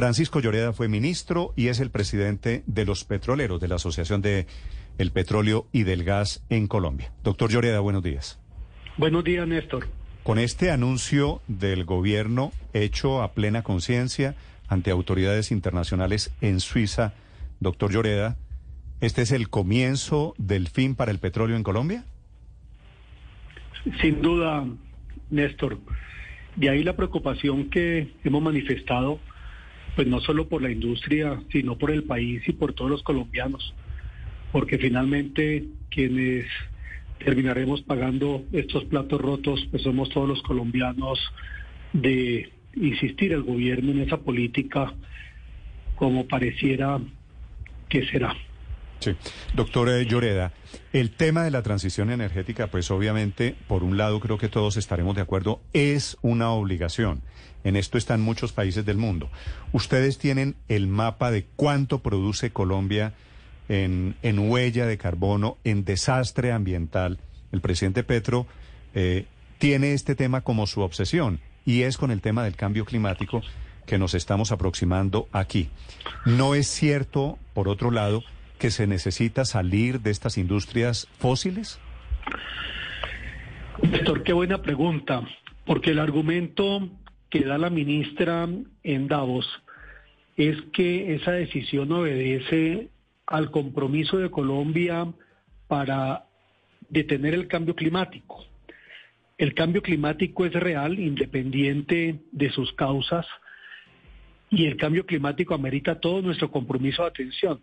Francisco Lloreda fue ministro y es el presidente de los petroleros de la Asociación de el Petróleo y del Gas en Colombia. Doctor Lloreda, buenos días. Buenos días, Néstor. Con este anuncio del gobierno hecho a plena conciencia ante autoridades internacionales en Suiza, doctor Lloreda, ¿este es el comienzo del fin para el petróleo en Colombia? Sin duda, Néstor. De ahí la preocupación que hemos manifestado, pues no solo por la industria, sino por el país y por todos los colombianos, porque finalmente quienes terminaremos pagando estos platos rotos, pues somos todos los colombianos de insistir el gobierno en esa política como pareciera que será. Sí. Doctor eh, Lloreda, el tema de la transición energética, pues obviamente, por un lado creo que todos estaremos de acuerdo, es una obligación. En esto están muchos países del mundo. Ustedes tienen el mapa de cuánto produce Colombia en, huella de carbono, en desastre ambiental. El presidente Petro eh, tiene este tema como su obsesión y es con el tema del cambio climático que nos estamos aproximando aquí. No es cierto, por otro lado, que se necesita salir de estas industrias fósiles? Néstor, qué buena pregunta, porque el argumento que da la ministra en Davos es que esa decisión obedece al compromiso de Colombia para detener el cambio climático. El cambio climático es real, independiente de sus causas, y el cambio climático amerita todo nuestro compromiso de atención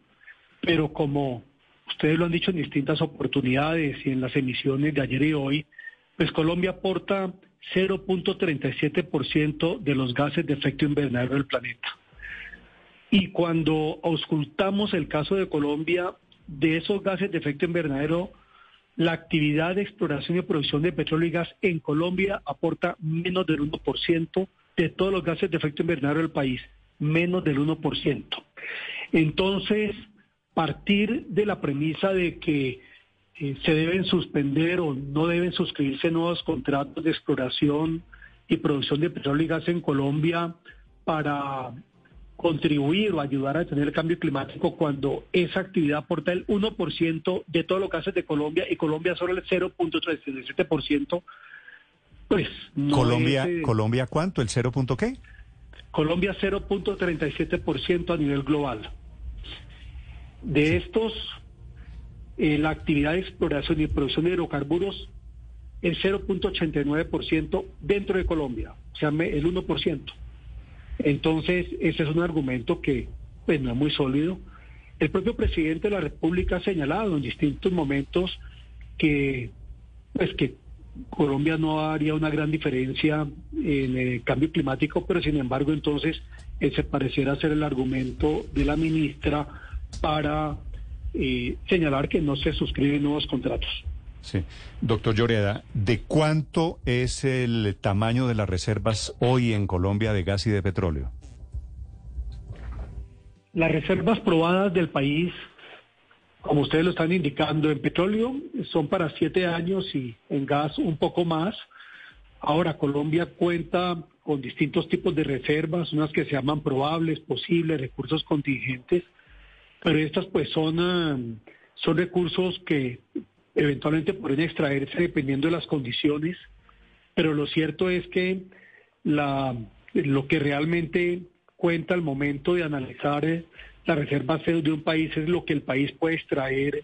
pero como ustedes lo han dicho en distintas oportunidades y en las emisiones de ayer y hoy, pues Colombia aporta 0.37% de los gases de efecto invernadero del planeta. Y cuando auscultamos el caso de Colombia, de esos gases de efecto invernadero, la actividad de exploración y producción de petróleo y gas en Colombia aporta menos del 1% de todos los gases de efecto invernadero del país, menos del 1%. Entonces, partir de la premisa de que eh, se deben suspender o no deben suscribirse nuevos contratos de exploración y producción de petróleo y gas en Colombia para contribuir o ayudar a detener el cambio climático cuando esa actividad aporta el 1% de todos los gases de Colombia y Colombia solo el 0.37%, pues no Colombia, ¿Colombia cuánto? ¿El 0. qué? Colombia 0.37% a nivel global. De estos, eh, la actividad de exploración y producción de hidrocarburos es 0.89% dentro de Colombia, o sea, el 1%. Entonces, ese es un argumento que pues, no es muy sólido. El propio presidente de la República ha señalado en distintos momentos que, pues, que Colombia no haría una gran diferencia en el cambio climático, pero sin embargo entonces ese pareciera ser el argumento de la ministra para eh, señalar que no se suscriben nuevos contratos. Sí. Doctor Lloreda, ¿de cuánto es el tamaño de las reservas hoy en Colombia de gas y de petróleo? Las reservas probadas del país, como ustedes lo están indicando, en petróleo son para siete años y en gas un poco más. Ahora, Colombia cuenta con distintos tipos de reservas, unas que se llaman probables, posibles, recursos contingentes pero estas pues son, son recursos que eventualmente pueden extraerse dependiendo de las condiciones, pero lo cierto es que la, lo que realmente cuenta al momento de analizar eh, la reserva de un país es lo que el país puede extraer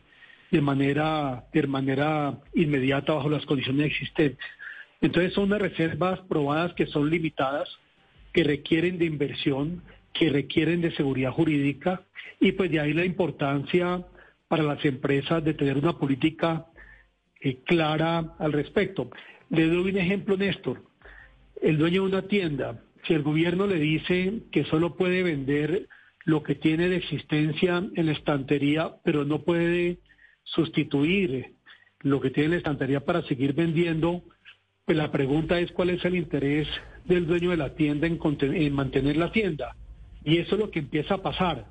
de manera, de manera inmediata bajo las condiciones existentes. Entonces son unas reservas probadas que son limitadas, que requieren de inversión, que requieren de seguridad jurídica y pues de ahí la importancia para las empresas de tener una política eh, clara al respecto. Le doy un ejemplo, Néstor. El dueño de una tienda, si el gobierno le dice que solo puede vender lo que tiene de existencia en la estantería, pero no puede sustituir lo que tiene en la estantería para seguir vendiendo, pues la pregunta es cuál es el interés del dueño de la tienda en, en mantener la tienda. Y eso es lo que empieza a pasar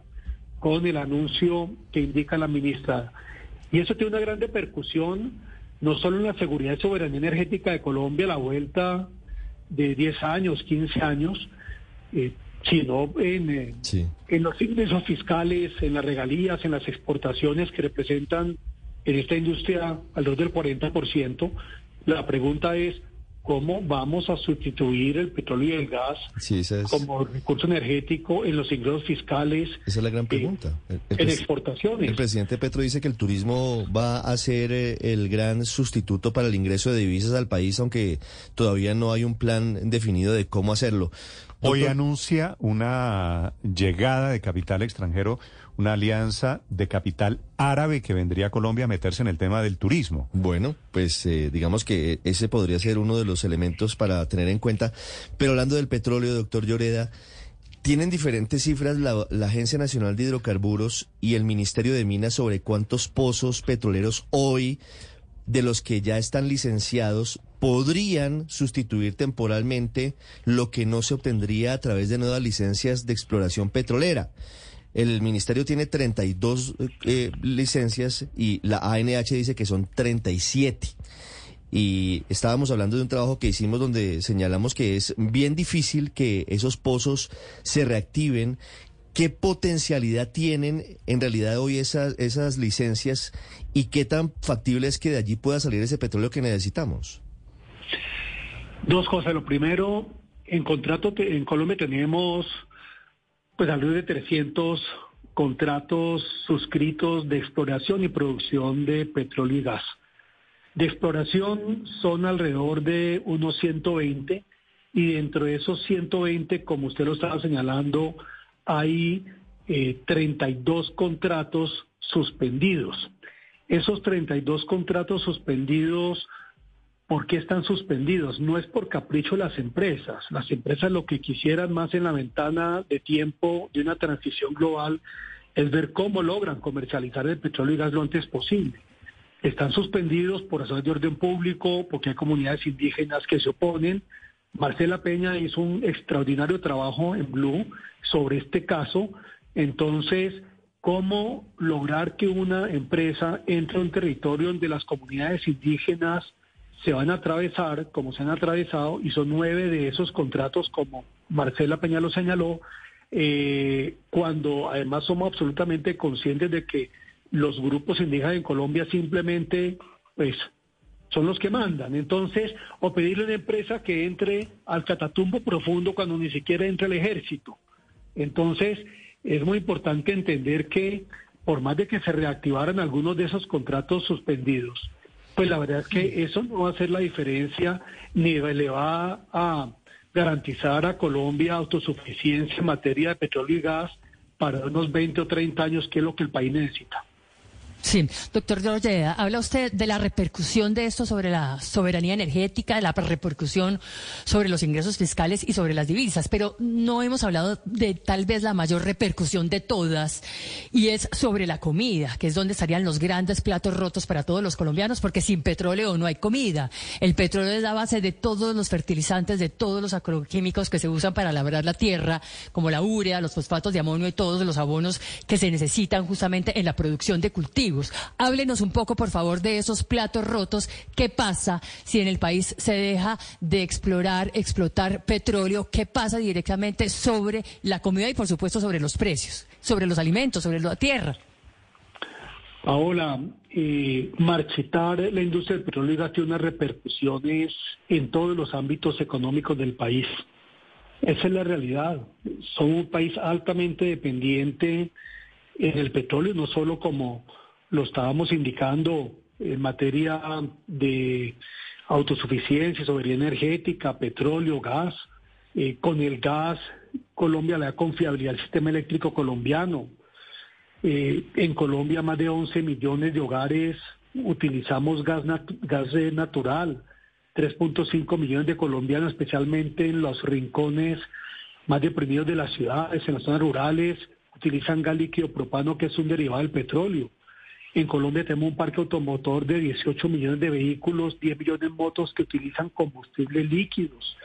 con el anuncio que indica la ministra. Y eso tiene una gran repercusión, no solo en la seguridad y soberanía energética de Colombia, la vuelta de 10 años, 15 años, eh, sino en, eh, en los ingresos fiscales, en las regalías, en las exportaciones que representan en esta industria alrededor del 40%. La pregunta es, ¿cómo vamos a sustituir el petróleo y el gas como recurso energético en los ingresos fiscales? Esa es la gran pregunta. en exportaciones. El presidente Petro dice que el turismo va a ser eh, el gran sustituto para el ingreso de divisas al país, aunque todavía no hay un plan definido de cómo hacerlo. Hoy anuncia una llegada de capital extranjero, una alianza de capital árabe que vendría a Colombia a meterse en el tema del turismo. Bueno, pues eh, digamos que ese podría ser uno de los elementos para tener en cuenta. Pero hablando del petróleo, doctor Lloreda, tienen diferentes cifras la, la, Agencia Nacional de Hidrocarburos y el Ministerio de Minas sobre cuántos pozos petroleros hoy de los que ya están licenciados podrían sustituir temporalmente lo que no se obtendría a través de nuevas licencias de exploración petrolera. El ministerio tiene 32 eh, licencias y la ANH dice que son 37. Y estábamos hablando de un trabajo que hicimos donde señalamos que es bien difícil que esos pozos se reactiven ¿Qué potencialidad tienen en realidad hoy esas, esas licencias y qué tan factible es que de allí pueda salir ese petróleo que necesitamos? Dos cosas. Lo primero, en contrato en Colombia tenemos pues alrededor de 300 contratos suscritos de exploración y producción de petróleo y gas. De exploración son alrededor de unos 120 y dentro de esos 120, como usted lo estaba señalando, hay eh, 32 contratos suspendidos. Esos 32 contratos suspendidos, ¿por qué están suspendidos? No es por capricho las empresas. Las empresas lo que quisieran más en la ventana de tiempo de una transición global es ver cómo logran comercializar el petróleo y gas lo antes posible. Están suspendidos por razones de orden público, porque hay comunidades indígenas que se oponen, Marcela Peña hizo un extraordinario trabajo en Blue sobre este caso. Entonces, ¿cómo lograr que una empresa entre a un territorio donde las comunidades indígenas se van a atravesar, como se han atravesado, y son nueve de esos contratos, como Marcela Peña lo señaló, eh, cuando además somos absolutamente conscientes de que los grupos indígenas en Colombia simplemente, pues, son los que mandan. Entonces, o pedirle a una empresa que entre al catatumbo profundo cuando ni siquiera entra el ejército. Entonces, es muy importante entender que por más de que se reactivaran algunos de esos contratos suspendidos, pues la verdad es que eso no va a hacer la diferencia ni le va a garantizar a Colombia autosuficiencia en materia de petróleo y gas para unos 20 o 30 años, que es lo que el país necesita. Sí, doctor Lloreda, habla usted de la repercusión de esto sobre la soberanía energética, de la repercusión sobre los ingresos fiscales y sobre las divisas, pero no hemos hablado de tal vez la mayor repercusión de todas, y es sobre la comida, que es donde estarían los grandes platos rotos para todos los colombianos, porque sin petróleo no hay comida. El petróleo es la base de todos los fertilizantes, de todos los agroquímicos que se usan para labrar la tierra, como la urea, los fosfatos de amonio y todos los abonos que se necesitan justamente en la producción de cultivos. Háblenos un poco, por favor, de esos platos rotos. ¿Qué pasa si en el país se deja de explorar, explotar petróleo? ¿Qué pasa directamente sobre la comida y, por supuesto, sobre los precios, sobre los alimentos, sobre la tierra? Paola, eh, marchitar la industria del petróleo y gas tiene unas repercusiones en todos los ámbitos económicos del país. Esa es la realidad. Somos un país altamente dependiente en el petróleo, no solo como lo estábamos indicando en materia de autosuficiencia, soberanía energética, petróleo, gas. Eh, con el gas, Colombia le da confiabilidad al sistema eléctrico colombiano. Eh, en Colombia, más de 11 millones de hogares utilizamos gas, gas natural. 3.5 millones de colombianos, especialmente en los rincones más deprimidos de las ciudades, en las zonas rurales, utilizan gas líquido propano, que es un derivado del petróleo. En Colombia tenemos un parque automotor de 18 millones de vehículos, 10 millones de motos que utilizan combustibles líquidos.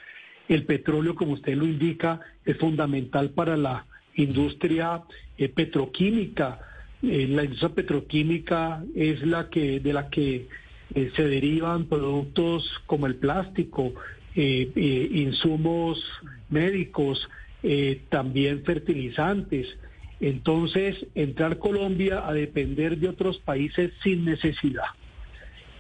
El petróleo, como usted lo indica, es fundamental para la industria eh, petroquímica. Eh, la industria petroquímica es la que de la que eh, se derivan productos como el plástico, insumos médicos, también fertilizantes. Entonces, entrar Colombia a depender de otros países sin necesidad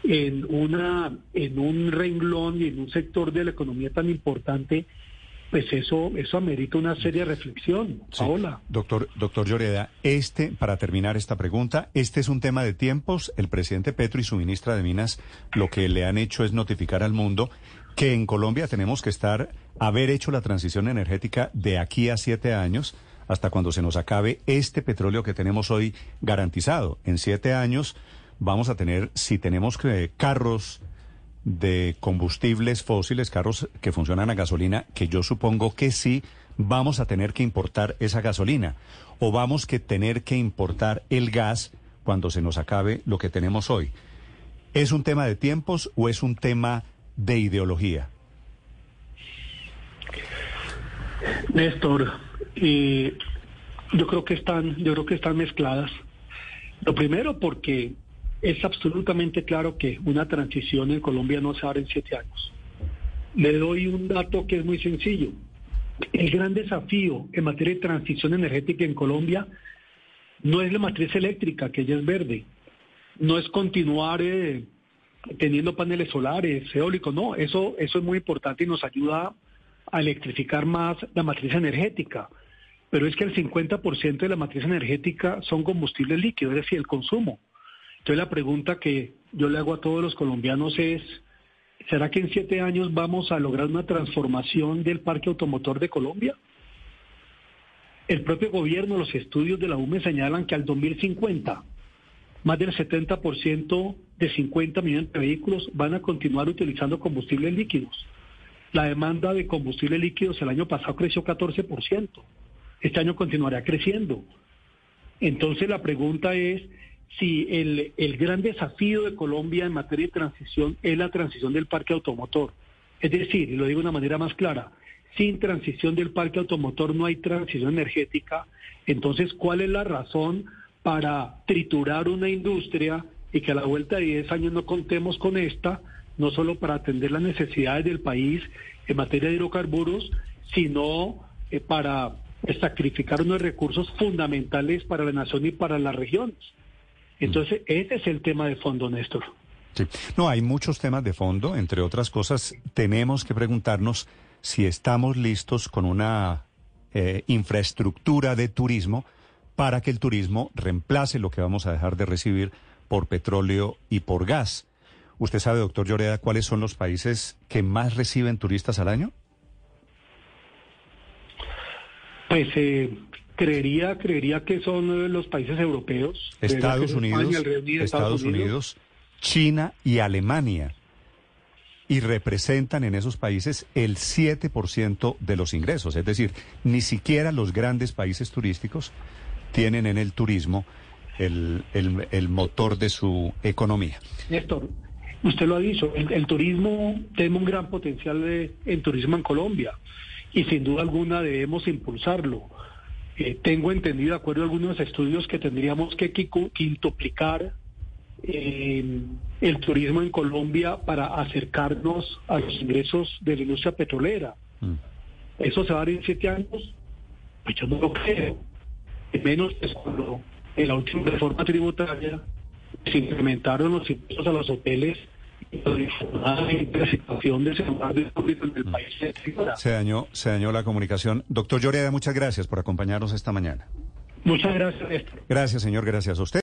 en una en un renglón y en un sector de la economía tan importante pues eso eso amerita una seria reflexión. Paola. Doctor, doctor Lloreda, este, para terminar esta pregunta, este es un tema de tiempos. El presidente Petro y su ministra de Minas lo que le han hecho es notificar al mundo que en Colombia tenemos que estar, haber hecho la transición energética de aquí a siete años hasta cuando se nos acabe este petróleo que tenemos hoy garantizado. En siete años vamos a tener, si tenemos que carros de combustibles fósiles, carros que funcionan a gasolina, que yo supongo que sí vamos a tener que importar esa gasolina o vamos que tener que importar el gas cuando se nos acabe lo que tenemos hoy. ¿Es un tema de tiempos o es un tema de ideología? Néstor, eh, yo creo que están, yo creo que están mezcladas. Lo primero porque es absolutamente claro que una transición en Colombia no se hará en siete años. Le doy un dato que es muy sencillo. El gran desafío en materia de transición energética en Colombia no es la matriz eléctrica, que ya es verde, no es continuar eh, teniendo paneles solares, eólicos, no, eso, eso es muy importante y nos ayuda a electrificar más la matriz energética. Pero es que el 50% de la matriz energética son combustibles líquidos, es decir, el consumo. Entonces la pregunta que yo le hago a todos los colombianos es, ¿será que en siete años vamos a lograr una transformación del parque automotor de Colombia? El propio gobierno, los estudios de la UME señalan que al 2050 más del 70% de 50 millones de vehículos van a continuar utilizando combustibles líquidos. La demanda de combustibles líquidos el año pasado creció 14%. Este año continuará creciendo. Entonces la pregunta es, si el, el gran desafío de Colombia en materia de transición es la transición del parque automotor. Es decir, y lo digo de una manera más clara, sin transición del parque automotor no hay transición energética. Entonces, ¿cuál es la razón para triturar una industria y que a la vuelta de 10 años no contemos con esta, no solo para atender las necesidades del país en materia de hidrocarburos, sino eh, para sacrificar unos recursos fundamentales para la nación y para las regiones? Entonces, ese es el tema de fondo, Néstor. Sí. No, hay muchos temas de fondo. Entre otras cosas, tenemos que preguntarnos si estamos listos con una eh, infraestructura de turismo para que el turismo reemplace lo que vamos a dejar de recibir por petróleo y por gas. ¿Usted sabe, doctor Lloreda, cuáles son los países que más reciben turistas al año? Pues eh, Creería, creería que son los países europeos. Estados Unidos, Estados, Unidos, China y Alemania. Y representan en esos países el 7% de los ingresos. Es decir, ni siquiera los grandes países turísticos tienen en el turismo el, el, motor de su economía. Néstor, usted lo ha dicho, el, turismo tiene un gran potencial en turismo en Colombia y sin duda alguna debemos impulsarlo eh, tengo entendido, de acuerdo a algunos estudios, que tendríamos que quintuplicar eh, el turismo en Colombia para acercarnos a los ingresos de la industria petrolera. Mm. ¿Eso se va a dar en siete años? Pues yo no lo creo. Menos es cuando en la última reforma tributaria se incrementaron los impuestos a los hoteles se dañó, se dañó la comunicación. Doctor Lloreda, muchas gracias por acompañarnos esta mañana. Muchas gracias, Néstor. Gracias, señor. Gracias a usted.